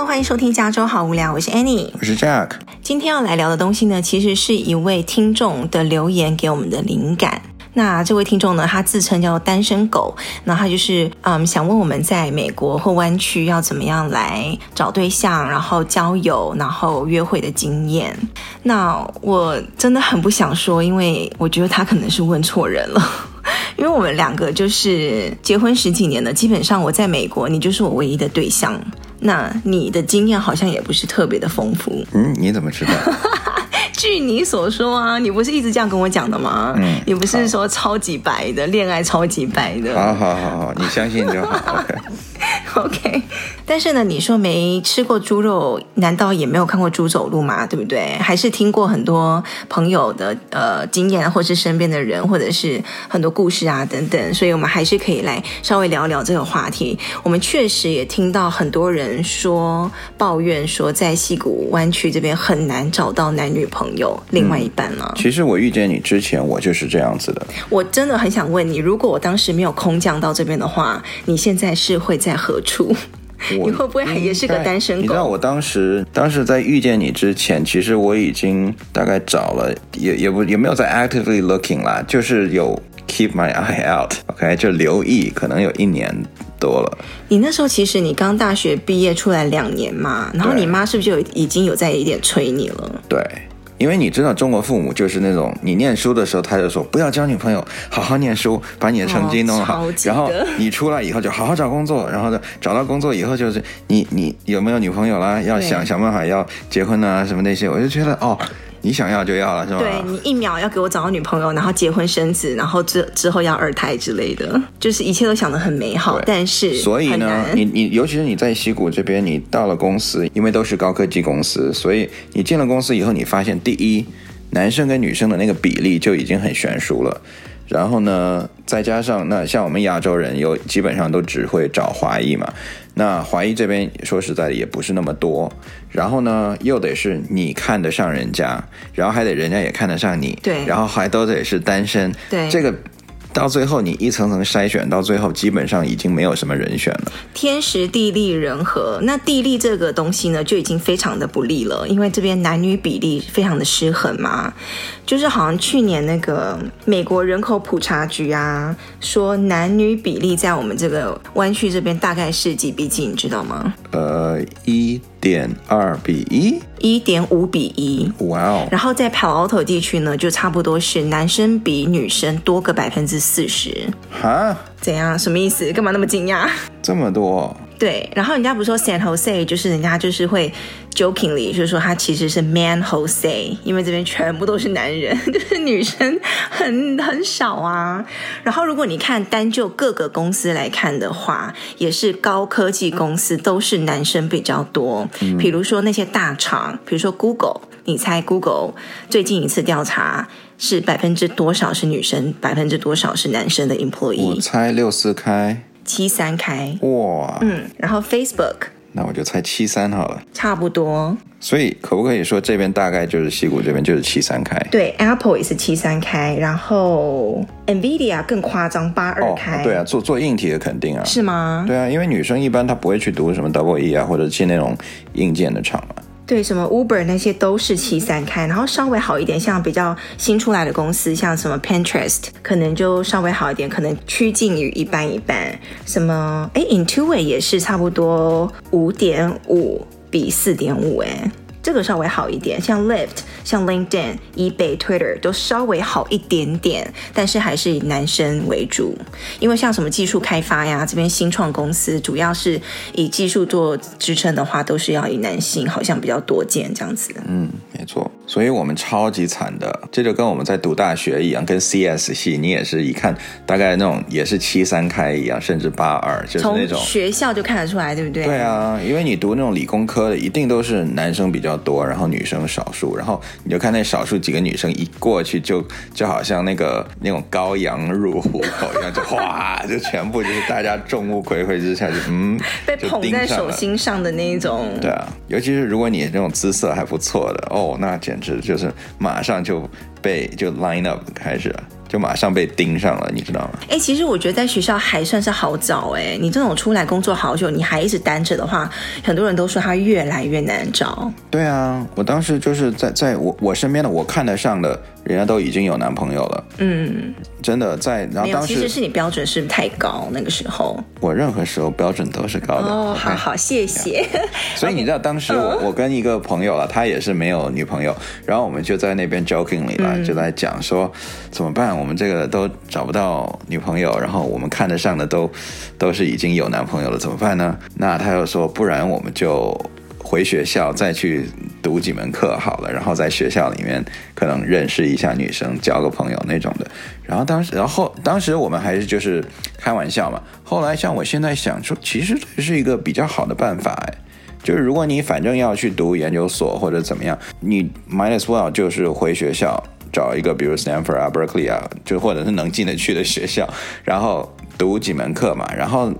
Hello，欢迎收听加州好无聊，我是 Annie，我是 Jack。今天要来聊的东西呢，其实是一位听众的留言给我们的灵感。那这位听众呢，他自称叫单身狗，那他就是嗯，想问我们在美国或湾区要怎么样来找对象，然后交友，然后约会的经验。那我真的很不想说，因为我觉得他可能是问错人了，因为我们两个就是结婚十几年了，基本上我在美国，你就是我唯一的对象。那你的经验好像也不是特别的丰富。嗯，你怎么知道？据你所说啊，你不是一直这样跟我讲的吗？嗯，你不是说超级白的恋爱，超级白的。好好好好，你相信就好。OK。但是呢，你说没吃过猪肉，难道也没有看过猪走路吗？对不对？还是听过很多朋友的呃经验，或是身边的人，或者是很多故事啊等等。所以我们还是可以来稍微聊聊这个话题。我们确实也听到很多人说抱怨说，在矽谷湾区这边很难找到男女朋友另外一半了。其实我遇见你之前，我就是这样子的。我真的很想问你，如果我当时没有空降到这边的话，你现在是会在何处？你会不会还也是个单身狗？你知道我当时，当时在遇见你之前，其实我已经大概找了，也也不也没有在 actively looking 啦，就是有 keep my eye out，OK，okay？就留意，可能有一年多了。你那时候其实你刚大学毕业出来两年嘛，然后你妈是不是就已经有在一点催你了？对。因为你知道中国父母就是那种，你念书的时候他就说不要交女朋友，好好念书，把你的成绩弄好，然后你出来以后就好好找工作，然后呢找到工作以后就是你你有没有女朋友啦？要想想办法要结婚啊什么那些，我就觉得哦。你想要就要了，是吧？对，你一秒要给我找到女朋友，然后结婚生子，然后之之后要二胎之类的，就是一切都想得很美好，但是所以呢，你你尤其是你在西谷这边，你到了公司，因为都是高科技公司，所以你进了公司以后，你发现第一，男生跟女生的那个比例就已经很悬殊了，然后呢，再加上那像我们亚洲人又基本上都只会找华裔嘛。那华裔这边说实在的也不是那么多，然后呢，又得是你看得上人家，然后还得人家也看得上你，对，然后还都得是单身，对，这个。到最后，你一层层筛选，到最后基本上已经没有什么人选了。天时地利人和，那地利这个东西呢，就已经非常的不利了，因为这边男女比例非常的失衡嘛。就是好像去年那个美国人口普查局啊，说男女比例在我们这个湾区这边大概是几比几，你知道吗？呃，一点二比一。一点五比一，哇哦！然后在 Palo Alto 地区呢，就差不多是男生比女生多个百分之四十。哈？怎样？什么意思？干嘛那么惊讶？这么多？对，然后人家不是说 San Jose 就是人家就是会 jokingly 就是说他其实是 Man Jose，因为这边全部都是男人，就是女生很很少啊。然后如果你看单就各个公司来看的话，也是高科技公司都是男生比较多。嗯，比如说那些大厂，比如说 Google，你猜 Google 最近一次调查是百分之多少是女生，百分之多少是男生的 employee？我猜六四开。七三开哇，嗯，然后 Facebook，那我就猜七三好了，差不多。所以可不可以说这边大概就是西谷这边就是七三开？对，Apple 也是七三开，然后 Nvidia 更夸张八二开。哦，对啊，做做硬体的肯定啊，是吗？对啊，因为女生一般她不会去读什么 Double E 啊，或者去那种硬件的厂啊。对，什么 Uber 那些都是七三开，然后稍微好一点，像比较新出来的公司，像什么 Pinterest，可能就稍微好一点，可能趋近于一半一半。什么哎，Intuit 也是差不多五点五比四点五，哎。这个稍微好一点，像 Lyft、像 LinkedIn、eBay、Twitter 都稍微好一点点，但是还是以男生为主。因为像什么技术开发呀，这边新创公司主要是以技术做支撑的话，都是要以男性好像比较多见这样子。嗯，没错。所以我们超级惨的，这就跟我们在读大学一样，跟 CS 系你也是一看大概那种也是七三开一样，甚至八二，就是那种学校就看得出来，对不对？对啊，因为你读那种理工科的，一定都是男生比较。多，然后女生少数，然后你就看那少数几个女生一过去就，就就好像那个那种羔羊入虎口一样，就哗，就全部就是大家众目睽睽之下就嗯，被捧在手心上的那一种。对啊，尤其是如果你那种姿色还不错的哦，那简直就是马上就被就 line up 开始了。就马上被盯上了，你知道吗？哎，其实我觉得在学校还算是好找哎，你这种出来工作好久，你还一直单着的话，很多人都说他越来越难找。对啊，我当时就是在在我我身边的我看得上的。人家都已经有男朋友了，嗯，真的在，然后当时其实是你标准是太高？那个时候我任何时候标准都是高的。哦，好好，谢谢。所以你知道当时我我跟一个朋友啊，他也是没有女朋友，然后我们就在那边 jokingly 啦，就在讲说怎么办？我们这个都找不到女朋友，然后我们看得上的都都是已经有男朋友了，怎么办呢？那他又说，不然我们就回学校再去。读几门课好了，然后在学校里面可能认识一下女生，交个朋友那种的。然后当时，然后当时我们还是就是开玩笑嘛。后来像我现在想说，其实这是一个比较好的办法哎，就是如果你反正要去读研究所或者怎么样，你 might as well 就是回学校找一个，比如 Stanford 啊、Berkeley 啊，就或者是能进得去的学校，然后读几门课嘛，然后。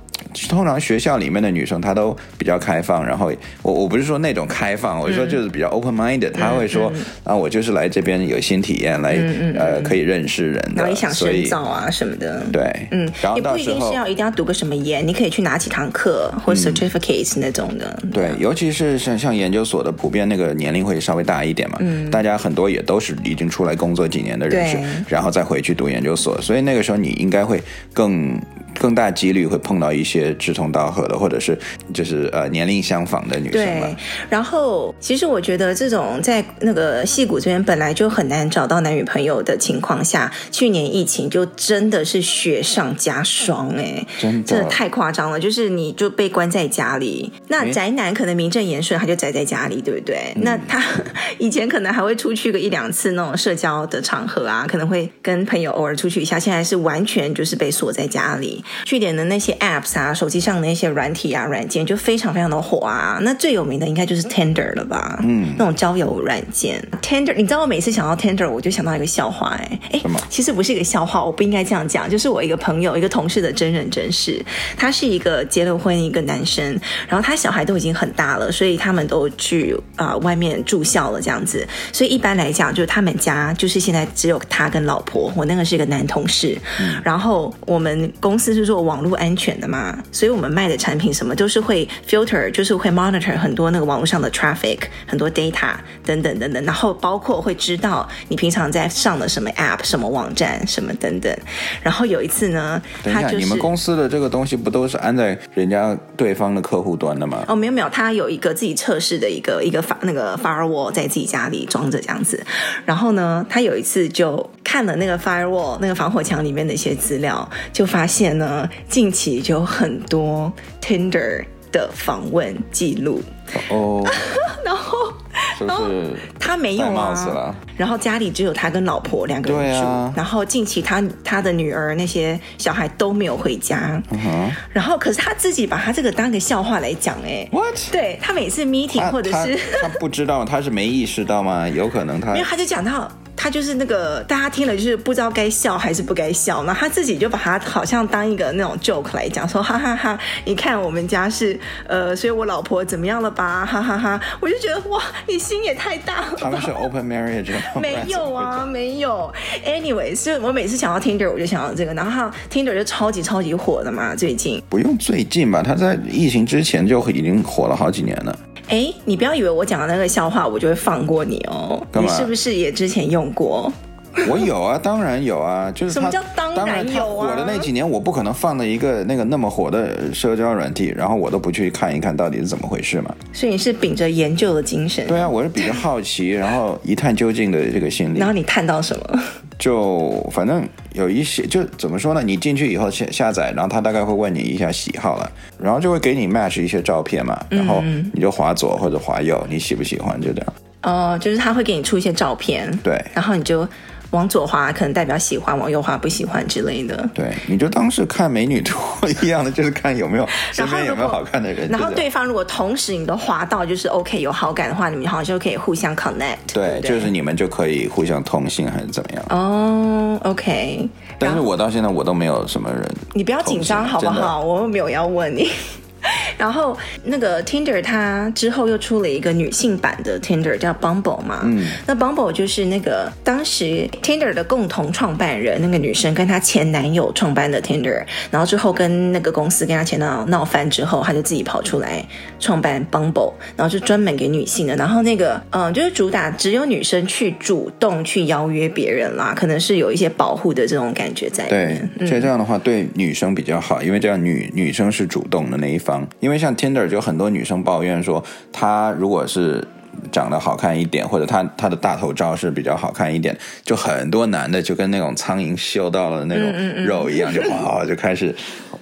通常学校里面的女生她都比较开放，然后我我不是说那种开放，我是说就是比较 open minded，她、嗯、会说、嗯、啊，我就是来这边有新体验，来、嗯、呃可以认识人的，然后也想深造啊什么的。对，嗯，然后也不一定是要一定要读个什么研，你可以去拿几堂课或者 certificates、嗯、那种的。对，对尤其是像像研究所的，普遍那个年龄会稍微大一点嘛，嗯，大家很多也都是已经出来工作几年的人士，然后再回去读研究所，所以那个时候你应该会更。更大几率会碰到一些志同道合的，或者是就是呃年龄相仿的女生吧。对，然后其实我觉得这种在那个戏谷这边本来就很难找到男女朋友的情况下，去年疫情就真的是雪上加霜哎，真的，真的太夸张了。就是你就被关在家里，那宅男可能名正言顺他就宅在家里，对不对？嗯、那他 以前可能还会出去个一两次那种社交的场合啊，可能会跟朋友偶尔出去一下，现在是完全就是被锁在家里。去点的那些 apps 啊，手机上的那些软体啊、软件就非常非常的火啊。那最有名的应该就是 Tinder 了吧？嗯，那种交友软件 Tender，你知道我每次想到 Tinder，我就想到一个笑话哎哎，其实不是一个笑话，我不应该这样讲，就是我一个朋友、一个同事的真人真事。他是一个结了婚一个男生，然后他小孩都已经很大了，所以他们都去啊、呃、外面住校了这样子。所以一般来讲，就是他们家就是现在只有他跟老婆。我那个是一个男同事，嗯、然后我们公司是做网络安全的嘛，所以我们卖的产品什么都是会 filter，就是会 monitor 很多那个网络上的 traffic，很多 data 等等等等，然后包括会知道你平常在上的什么 app、什么网站、什么等等。然后有一次呢，等一下，他就是你们公司的这个东西不都是安在人家对方的客户端的吗？哦，没有没有，他有一个自己测试的一个一个发那个 firewall 在自己家里装着这样子。然后呢，他有一次就看了那个 firewall 那个防火墙里面的一些资料，就发现呢。近期就有很多 Tinder 的访问记录哦，然后，然后他没有啊？然后家里只有他跟老婆两个人住，啊、然后近期他他的女儿那些小孩都没有回家，然后可是他自己把他这个当个笑话来讲，哎，What？对他每次 meeting 或者是他，不知道他是没意识到吗？有可能他没有，他就讲到。他就是那个大家听了就是不知道该笑还是不该笑，那他自己就把他好像当一个那种 joke 来讲，说哈哈哈，你看我们家是呃，所以我老婆怎么样了吧，哈哈哈，我就觉得哇，你心也太大了。他们是 open marriage 没有啊，没有。Anyway，所以我每次想到 Tinder，我就想到这个，然后 Tinder 就超级超级火的嘛，最近。不用最近吧，他在疫情之前就已经火了好几年了。哎，你不要以为我讲的那个笑话，我就会放过你哦。你是不是也之前用过？我有啊，当然有啊，就是什么叫当然有啊？火的那几年，我不可能放了一个那个那么火的社交软体，然后我都不去看一看到底是怎么回事嘛。所以你是秉着研究的精神？对啊，我是比较好奇，然后一探究竟的这个心理。然后你探到什么？就反正有一些，就怎么说呢？你进去以后下下载，然后他大概会问你一下喜好了，然后就会给你 match 一些照片嘛，然后你就划左或者划右，你喜不喜欢就这样。哦，就是他会给你出一些照片，对，然后你就。往左滑可能代表喜欢，往右滑不喜欢之类的。对，你就当是看美女图一样的，就是看有没有 身边有没有好看的人。然后对方如果同时你都滑到就是 OK 有好感的话，你们好像就可以互相 connect。对，就是你们就可以互相通信还是怎么样？哦、oh，OK。但是我到现在我都没有什么人。你不要紧张好不好？我又没有要问你。然后那个 Tinder 它之后又出了一个女性版的 Tinder，叫 Bumble 嘛。嗯。那 Bumble 就是那个当时 Tinder 的共同创办人，那个女生跟她前男友创办的 Tinder，然后之后跟那个公司跟她前男友闹翻之后，她就自己跑出来创办 Bumble，然后就专门给女性的。然后那个嗯，就是主打只有女生去主动去邀约别人啦，可能是有一些保护的这种感觉在里面。对，所以这样的话对女生比较好，因为这样女女生是主动的那一方。因为像 Tinder 就很多女生抱怨说，她如果是长得好看一点，或者她她的大头照是比较好看一点，就很多男的就跟那种苍蝇嗅到了那种肉一样，就哇就开始。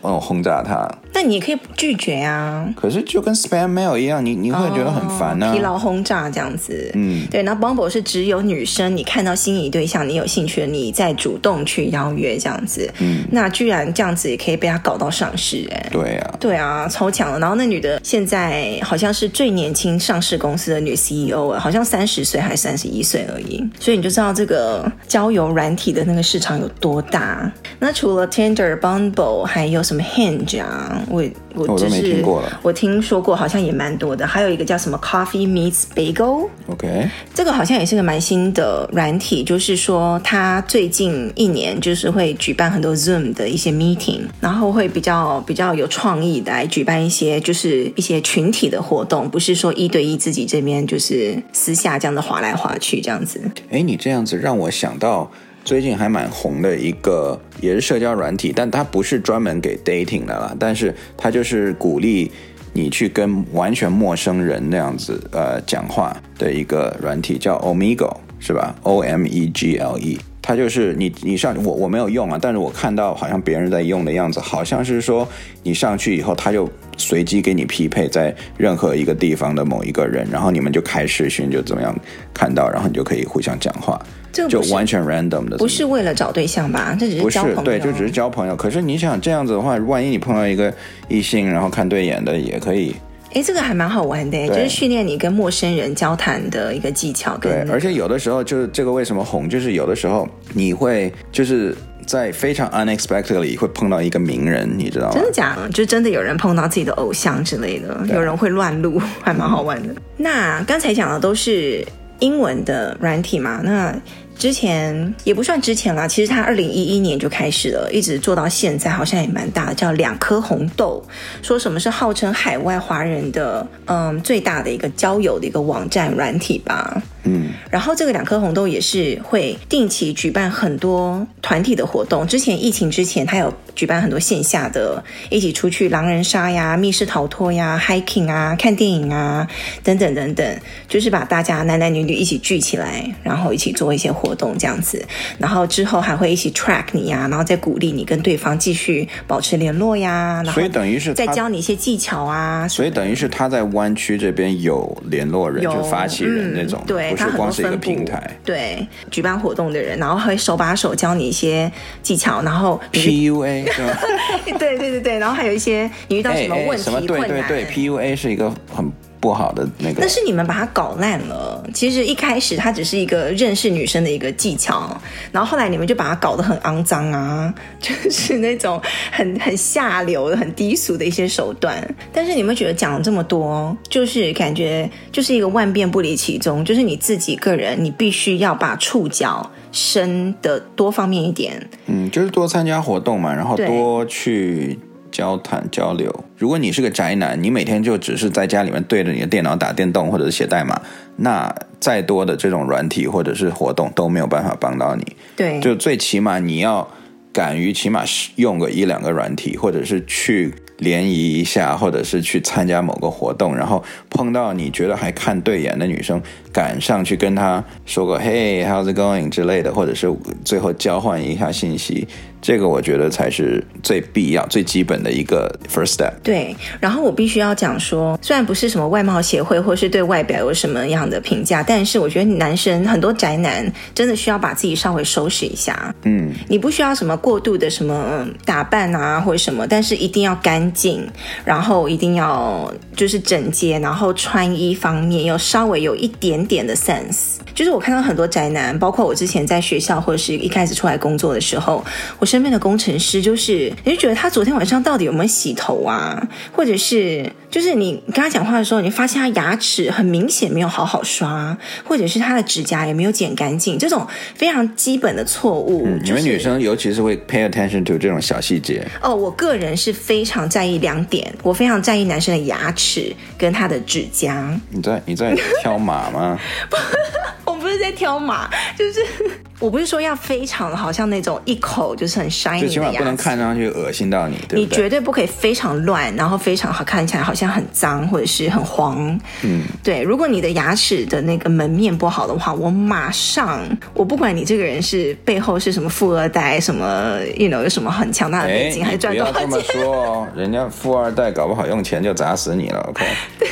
嗯，轰炸他。那你可以拒绝啊。可是就跟 spam mail 一样，你你会觉得很烦呢、啊哦。疲劳轰炸这样子。嗯，对。然后 Bumble 是只有女生，你看到心仪对象，你有兴趣，你再主动去邀约这样子。嗯。那居然这样子也可以被他搞到上市哎。对啊。对啊，超强的。然后那女的现在好像是最年轻上市公司的女 CEO 好像三十岁还是三十一岁而已。所以你就知道这个交友软体的那个市场有多大。那除了 Tinder、Bumble 还有。什么 Hinge 啊？我我就是我，听我听说过，好像也蛮多的。还有一个叫什么 Coffee Meets Bagel，OK，这个好像也是个蛮新的软体。就是说，它最近一年就是会举办很多 Zoom 的一些 meeting，然后会比较比较有创意的来举办一些就是一些群体的活动，不是说一对一自己这边就是私下这样的滑来滑去这样子。哎，你这样子让我想到。最近还蛮红的一个，也是社交软体，但它不是专门给 dating 的啦，但是它就是鼓励你去跟完全陌生人那样子呃讲话的一个软体，叫 Omegle 是吧？O M E G L E，它就是你你上我我没有用啊，但是我看到好像别人在用的样子，好像是说你上去以后，它就随机给你匹配在任何一个地方的某一个人，然后你们就开视讯就怎么样看到，然后你就可以互相讲话。就完全 random 的，不是为了找对象吧？这只是交朋友。不是，对，就只是交朋友。可是你想这样子的话，万一你碰到一个异性，然后看对眼的，也可以。哎，这个还蛮好玩的，就是训练你跟陌生人交谈的一个技巧。对，而且有的时候就是这个为什么红，就是有的时候你会就是在非常 unexpectedly 会碰到一个名人，你知道吗？真的假的？就真的有人碰到自己的偶像之类的，有人会乱录，还蛮好玩的。嗯、那刚才讲的都是英文的软体嘛？那之前也不算之前啦，其实它二零一一年就开始了，一直做到现在，好像也蛮大的，叫两颗红豆。说什么是号称海外华人的嗯最大的一个交友的一个网站软体吧。嗯，然后这个两颗红豆也是会定期举办很多团体的活动。之前疫情之前，他有举办很多线下的，一起出去狼人杀呀、密室逃脱呀、hiking 啊、看电影啊等等等等，就是把大家男男女女一起聚起来，然后一起做一些活动这样子。然后之后还会一起 track 你呀，然后再鼓励你跟对方继续保持联络呀。然后所以等于是再教你一些技巧啊。所以等于是他在湾区这边有联络人，就发起人那种。嗯、对。不是光是一个平台，对，举办活动的人，然后会手把手教你一些技巧，然后 PUA，对对对对，然后还有一些你遇到什么问题、欸欸、什么对对对，PUA 是一个很。不好的那个，那是你们把它搞烂了。其实一开始它只是一个认识女生的一个技巧，然后后来你们就把它搞得很肮脏啊，就是那种很很下流的、很低俗的一些手段。但是你们觉得讲了这么多，就是感觉就是一个万变不离其宗，就是你自己个人，你必须要把触角伸的多方面一点。嗯，就是多参加活动嘛，然后多去。交谈交流。如果你是个宅男，你每天就只是在家里面对着你的电脑打电动或者是写代码，那再多的这种软体或者是活动都没有办法帮到你。对，就最起码你要敢于起码用个一两个软体，或者是去联谊一下，或者是去参加某个活动，然后碰到你觉得还看对眼的女生，赶上去跟他说个 “Hey, how's it going” 之类的，或者是最后交换一下信息。这个我觉得才是最必要、最基本的一个 first step。对，然后我必须要讲说，虽然不是什么外貌协会，或是对外表有什么样的评价，但是我觉得男生很多宅男真的需要把自己稍微收拾一下。嗯，你不需要什么过度的什么打扮啊，或者什么，但是一定要干净，然后一定要就是整洁，然后穿衣方面要稍微有一点点的 sense。就是我看到很多宅男，包括我之前在学校或者是一开始出来工作的时候，我身边的工程师就是，你就觉得他昨天晚上到底有没有洗头啊？或者是就是你跟他讲话的时候，你发现他牙齿很明显没有好好刷，或者是他的指甲也没有剪干净，这种非常基本的错误。嗯，你们女生尤其是会 pay attention to 这种小细节。哦，我个人是非常在意两点，我非常在意男生的牙齿跟他的指甲。你在你在挑马吗？不，我不是在挑马，就是 我不是说要非常的好像那种一口就是很 shiny 的牙齿，最起码不能看上去恶心到你，对对？你绝对不可以非常乱，然后非常好看起来好像很脏或者是很黄。嗯，对。如果你的牙齿的那个门面不好的话，我马上，我不管你这个人是背后是什么富二代，什么 you know 有什么很强大的背景，还是赚多少钱？不要这么说哦，人家富二代搞不好用钱就砸死你了。OK。对，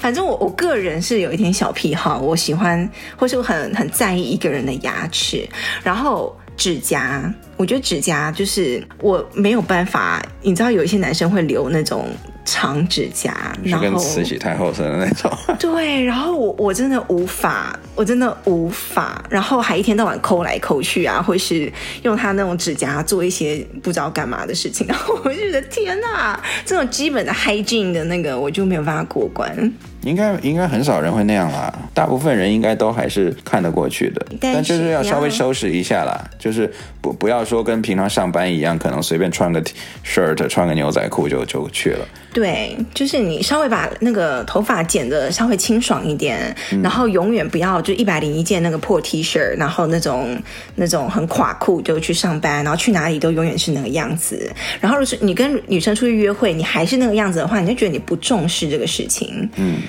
反正我我个人是有一点小癖好，我喜欢或是我很很在意一个人的牙齿，然后。指甲，我觉得指甲就是我没有办法，你知道有一些男生会留那种长指甲，是跟慈禧太后似的那种。对，然后我我真的无法，我真的无法，然后还一天到晚抠来抠去啊，或是用他那种指甲做一些不知道干嘛的事情，然后我就觉得天哪，这种基本的 hygiene 的那个我就没有办法过关。应该应该很少人会那样啦，大部分人应该都还是看得过去的，但，但就是要稍微收拾一下啦，就是不不要说跟平常上班一样，可能随便穿个 T shirt 穿个牛仔裤就就去了。对，就是你稍微把那个头发剪得稍微清爽一点，嗯、然后永远不要就一百零一件那个破 T 恤，然后那种那种很垮裤就去上班，然后去哪里都永远是那个样子。然后如果是你跟女生出去约会，你还是那个样子的话，你就觉得你不重视这个事情。嗯。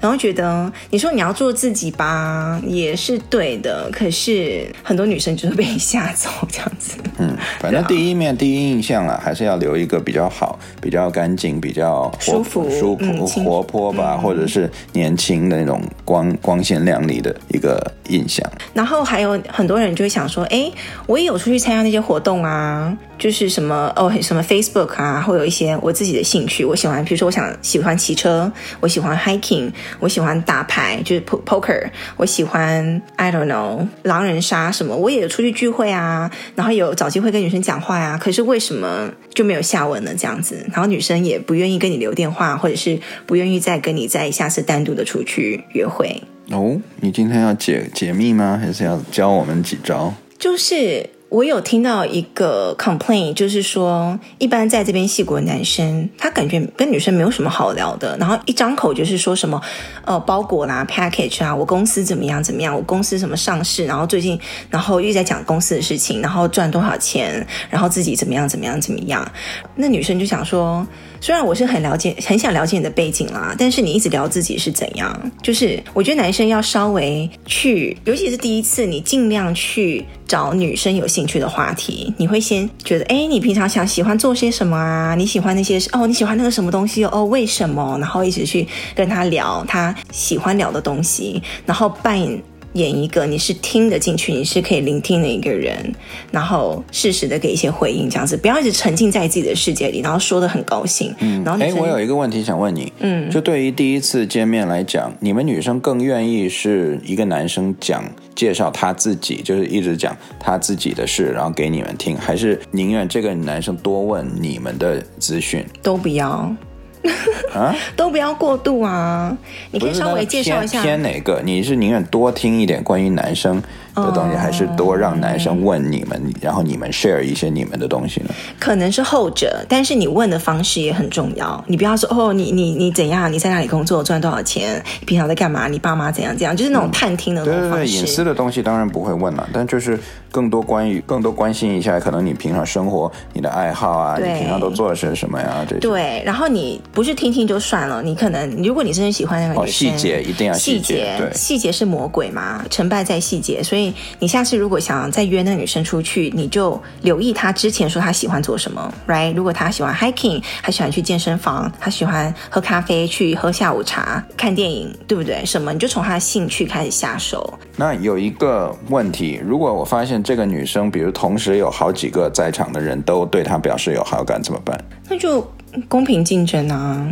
然后觉得你说你要做自己吧，也是对的。可是很多女生就是被你吓走这样子。嗯，反正第一面、第一印象啊，还是要留一个比较好、比较干净、比较舒服、舒服、嗯、活泼吧，嗯、或者是年轻的那种光光鲜亮丽的一个印象。然后还有很多人就会想说，哎，我也有出去参加那些活动啊。就是什么哦，什么 Facebook 啊，会有一些我自己的兴趣。我喜欢，比如说，我想喜欢骑车，我喜欢 hiking，我喜欢打牌，就是 poker，我喜欢 I don't know 狼人杀什么。我也有出去聚会啊，然后有找机会跟女生讲话啊。可是为什么就没有下文呢？这样子，然后女生也不愿意跟你留电话，或者是不愿意再跟你再下次单独的出去约会。哦，你今天要解解密吗？还是要教我们几招？就是。我有听到一个 complaint，就是说，一般在这边矽谷的男生，他感觉跟女生没有什么好聊的，然后一张口就是说什么，呃，包裹啦，package 啊，我公司怎么样怎么样，我公司什么上市，然后最近，然后又在讲公司的事情，然后赚多少钱，然后自己怎么样怎么样怎么样，那女生就想说。虽然我是很了解，很想了解你的背景啦，但是你一直聊自己是怎样？就是我觉得男生要稍微去，尤其是第一次，你尽量去找女生有兴趣的话题。你会先觉得，哎，你平常想喜欢做些什么啊？你喜欢那些哦，你喜欢那个什么东西哦？为什么？然后一直去跟他聊他喜欢聊的东西，然后扮演。演一个你是听得进去，你是可以聆听的一个人，然后适时的给一些回应，这样子，不要一直沉浸在自己的世界里，然后说的很高兴。嗯，然后哎，我有一个问题想问你，嗯，就对于第一次见面来讲，你们女生更愿意是一个男生讲介绍他自己，就是一直讲他自己的事，然后给你们听，还是宁愿这个男生多问你们的资讯？都不要。啊，都不要过度啊！你可以稍微介绍一下偏，偏哪个？你是宁愿多听一点关于男生的东西，还是多让男生问你们，嗯、然后你们 share 一些你们的东西呢？可能是后者，但是你问的方式也很重要。你不要说哦，你你你怎样？你在哪里工作？赚多少钱？你平常在干嘛？你爸妈怎样怎样？就是那种探听的那种方式。嗯、对对对，隐私的东西当然不会问了，但就是更多关于更多关心一下，可能你平常生活、你的爱好啊，你平常都做些什么呀？这些对，然后你不是听听就算了，你可能如果你真的喜欢那个女生，细节一定要细节，对，细节是魔鬼嘛，成败在细节，所以你下次如果想再约那个女生出去，你就留意她之前说她喜欢做什么，right？如果她喜欢 hiking，她喜欢去健身房，她喜欢喝咖啡，去喝下午茶，看电影，对不对？什么你就从她的兴趣开始下手。那有一个问题，如果我发现这个女生，比如同时有好几个在场的人都对她表示有好感，怎么办？那就公平竞争啊，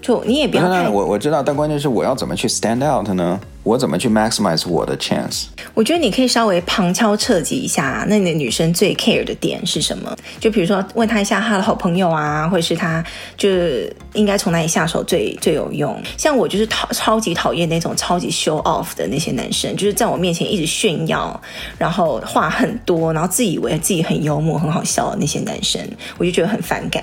就你也不要太……我我知道，但关键是我要怎么去 stand out 呢？我怎么去 maximize 我的 chance？我觉得你可以稍微旁敲侧击一下，那你的女生最 care 的点是什么？就比如说问她一下她的好朋友啊，或者是她就是应该从哪里下手最最有用。像我就是讨超级讨厌那种超级 show off 的那些男生，就是在我面前一直炫耀，然后话很多，然后自以为自己很幽默很好笑的那些男生，我就觉得很反感。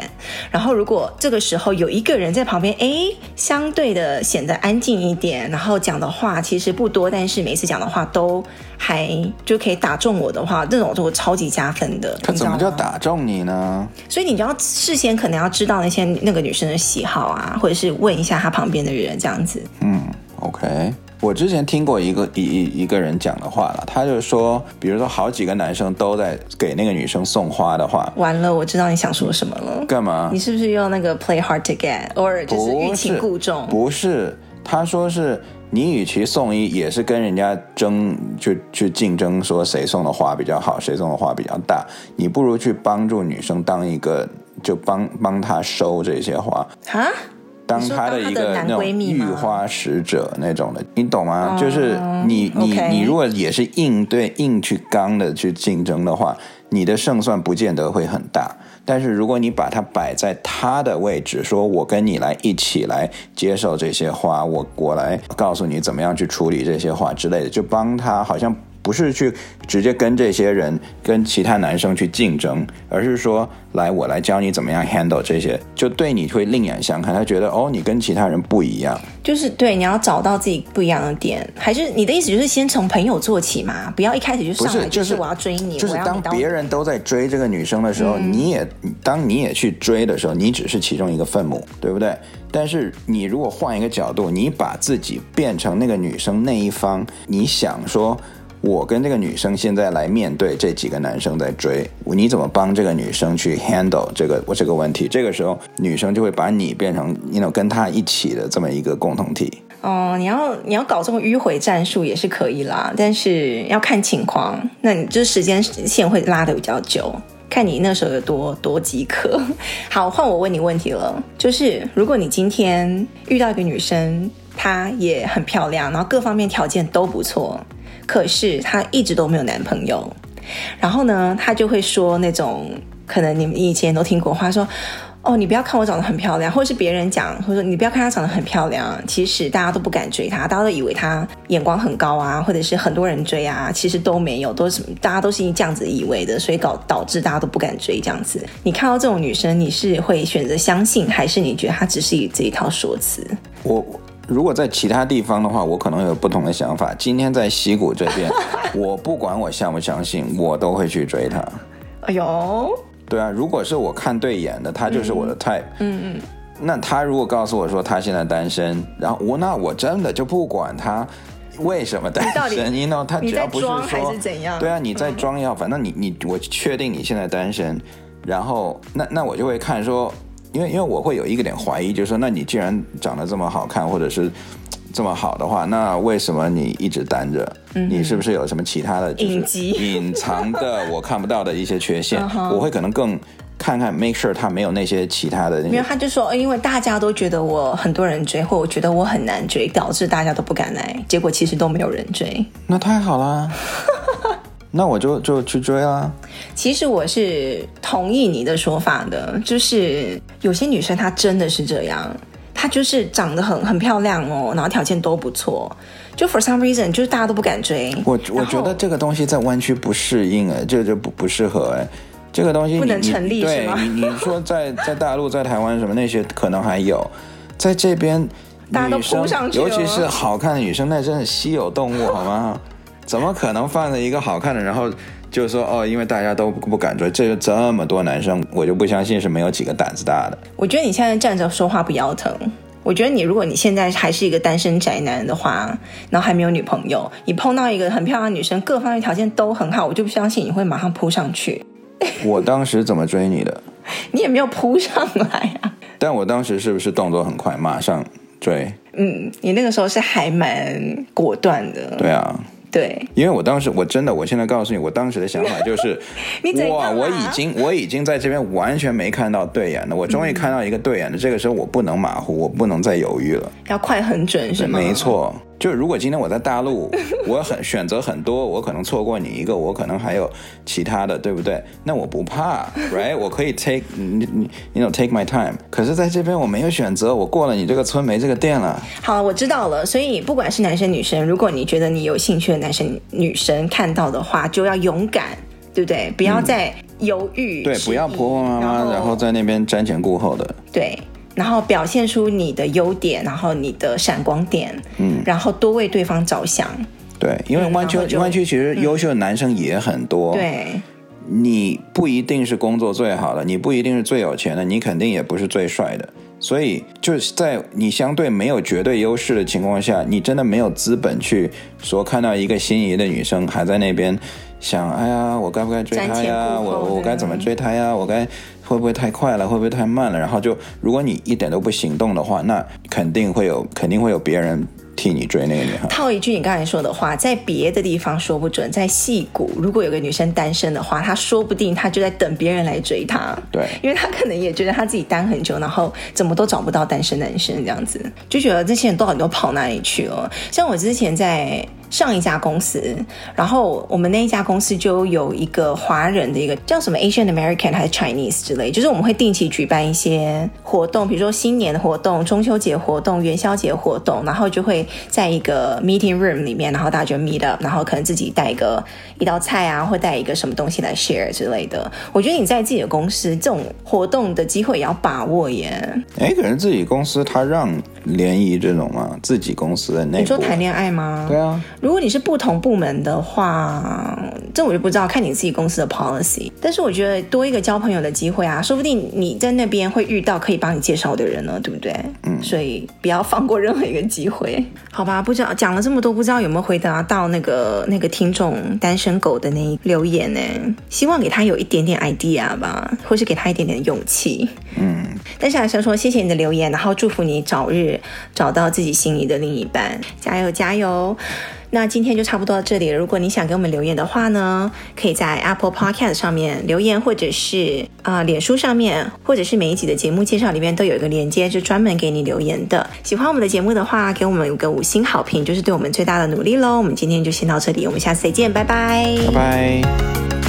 然后如果这个时候有一个人在旁边，哎，相对的显得安静一点，然后讲的话实不多，但是每次讲的话都还就可以打中我的话，这种就超级加分的。他怎么叫打中你呢？所以你就要事先可能要知道那些那个女生的喜好啊，或者是问一下她旁边的人这样子。嗯，OK。我之前听过一个一一个人讲的话了，他就说，比如说好几个男生都在给那个女生送花的话，完了，我知道你想说什么了。干嘛？你是不是用那个 play hard to get，或就是欲擒故纵？不是，他说是你与其送一，也是跟人家争，就去竞争，说谁送的花比较好，谁送的花比较大，你不如去帮助女生当一个，就帮帮她收这些花。哈？当她的一个那种御花使者那种的，你懂吗？就是你你你如果也是硬对硬去刚的去竞争的话，你的胜算不见得会很大。但是如果你把它摆在他的位置，说我跟你来一起来接受这些话，我我来告诉你怎么样去处理这些话之类的，就帮他好像。不是去直接跟这些人、跟其他男生去竞争，而是说，来，我来教你怎么样 handle 这些，就对你会另眼相看。他觉得，哦，你跟其他人不一样，就是对，你要找到自己不一样的点，还是你的意思就是先从朋友做起嘛，不要一开始就上来就是我要追你，就是当别人都在追这个女生的时候，你也当你也去追的时候，你只是其中一个分母，对不对？但是你如果换一个角度，你把自己变成那个女生那一方，你想说。我跟这个女生现在来面对这几个男生在追，你怎么帮这个女生去 handle 这个我这个问题？这个时候女生就会把你变成 you know 跟她一起的这么一个共同体。哦，你要你要搞这种迂回战术也是可以啦，但是要看情况，那你就时间线会拉得比较久，看你那时候有多多饥渴。好，换我问你问题了，就是如果你今天遇到一个女生，她也很漂亮，然后各方面条件都不错。可是她一直都没有男朋友，然后呢，她就会说那种可能你们以前都听过话说，哦，你不要看我长得很漂亮，或者是别人讲，或者说你不要看她长得很漂亮，其实大家都不敢追她，大家都以为她眼光很高啊，或者是很多人追啊，其实都没有，都是大家都是这样子以为的，所以搞导致大家都不敢追这样子。你看到这种女生，你是会选择相信，还是你觉得她只是以这一套说辞？我。如果在其他地方的话，我可能有不同的想法。今天在西谷这边，我不管我相不相信，我都会去追他。哎呦，对啊，如果是我看对眼的，他就是我的 type。嗯嗯。那他如果告诉我说他现在单身，然后我那我真的就不管他为什么单身，因为他只要不是说怎样，对啊，你在装要，反正你你我确定你现在单身，然后那那我就会看说。因为因为我会有一个点怀疑，就是说，那你既然长得这么好看，或者是这么好的话，那为什么你一直单着？嗯、你是不是有什么其他的，就是隐藏的 我看不到的一些缺陷？我会可能更看看，make sure 他没有那些其他的那。没有，他就说，因为大家都觉得我很多人追，或我觉得我很难追，导致大家都不敢来，结果其实都没有人追。那太好了。那我就就去追啊！其实我是同意你的说法的，就是有些女生她真的是这样，她就是长得很很漂亮哦，然后条件都不错，就 for some reason 就是大家都不敢追。我我觉得这个东西在湾区不适应哎，这就不不适合哎，这个东西不能成立是吗？对，你你说在在大陆在台湾什么那些可能还有，在这边大家都扑上去，尤其是好看的女生，那真是稀有动物好吗？怎么可能放着一个好看的，然后就说哦，因为大家都不敢追，这个这么多男生，我就不相信是没有几个胆子大的。我觉得你现在站着说话不腰疼。我觉得你如果你现在还是一个单身宅男的话，然后还没有女朋友，你碰到一个很漂亮的女生，各方面条件都很好，我就不相信你会马上扑上去。我当时怎么追你的？你也没有扑上来啊。但我当时是不是动作很快，马上追？嗯，你那个时候是还蛮果断的。对啊。对，因为我当时我真的，我现在告诉你，我当时的想法就是，哇，我已经我已经在这边完全没看到对眼的，我终于看到一个对眼的，嗯、这个时候我不能马虎，我不能再犹豫了，要快很准是吗？没错。就是如果今天我在大陆，我很选择很多，我可能错过你一个，我可能还有其他的，对不对？那我不怕，right？我可以 take 你你，you know take my time。可是在这边我没有选择，我过了你这个村没这个店了。好，我知道了。所以不管是男生女生，如果你觉得你有兴趣的男生女生看到的话，就要勇敢，对不对？不要再犹豫、嗯。对，不要婆婆妈妈，然后，然后在那边瞻前顾后的。对。然后表现出你的优点，然后你的闪光点，嗯，然后多为对方着想。对，因为湾区湾区其实优秀的男生也很多。嗯、对，你不一定是工作最好的，你不一定是最有钱的，你肯定也不是最帅的。所以就是在你相对没有绝对优势的情况下，你真的没有资本去说看到一个心仪的女生还在那边想，哎呀，我该不该追她呀？我我该怎么追她呀？我该。会不会太快了？会不会太慢了？然后就，如果你一点都不行动的话，那肯定会有，肯定会有别人替你追那个女孩。套一句你刚才说的话，在别的地方说不准，在戏骨，如果有个女生单身的话，她说不定她就在等别人来追她。对，因为她可能也觉得她自己单很久，然后怎么都找不到单身男生这样子，就觉得这些人到底都跑哪里去了？像我之前在。上一家公司，然后我们那一家公司就有一个华人的一个叫什么 Asian American 还是 Chinese 之类，就是我们会定期举办一些活动，比如说新年活动、中秋节活动、元宵节活动，然后就会在一个 meeting room 里面，然后大家就 meet up，然后可能自己带一个一道菜啊，或带一个什么东西来 share 之类的。我觉得你在自己的公司这种活动的机会也要把握耶。哎，可是自己公司他让联谊这种吗？自己公司的那你说谈恋爱吗？对啊。如果你是不同部门的话，这我就不知道，看你自己公司的 policy。但是我觉得多一个交朋友的机会啊，说不定你在那边会遇到可以帮你介绍的人呢，对不对？嗯，所以不要放过任何一个机会，好吧？不知道讲了这么多，不知道有没有回答到那个那个听众单身狗的那一留言呢？希望给他有一点点 idea 吧，或是给他一点点勇气。嗯，但是还是要说谢谢你的留言，然后祝福你早日找到自己心仪的另一半，加油加油！那今天就差不多到这里了。如果你想给我们留言的话呢，可以在 Apple Podcast 上面留言，或者是啊、脸书上面，或者是每一集的节目介绍里面都有一个链接，就专门给你留言的。喜欢我们的节目的话，给我们一个五星好评，就是对我们最大的努力喽。我们今天就先到这里，我们下次再见，拜拜，拜拜。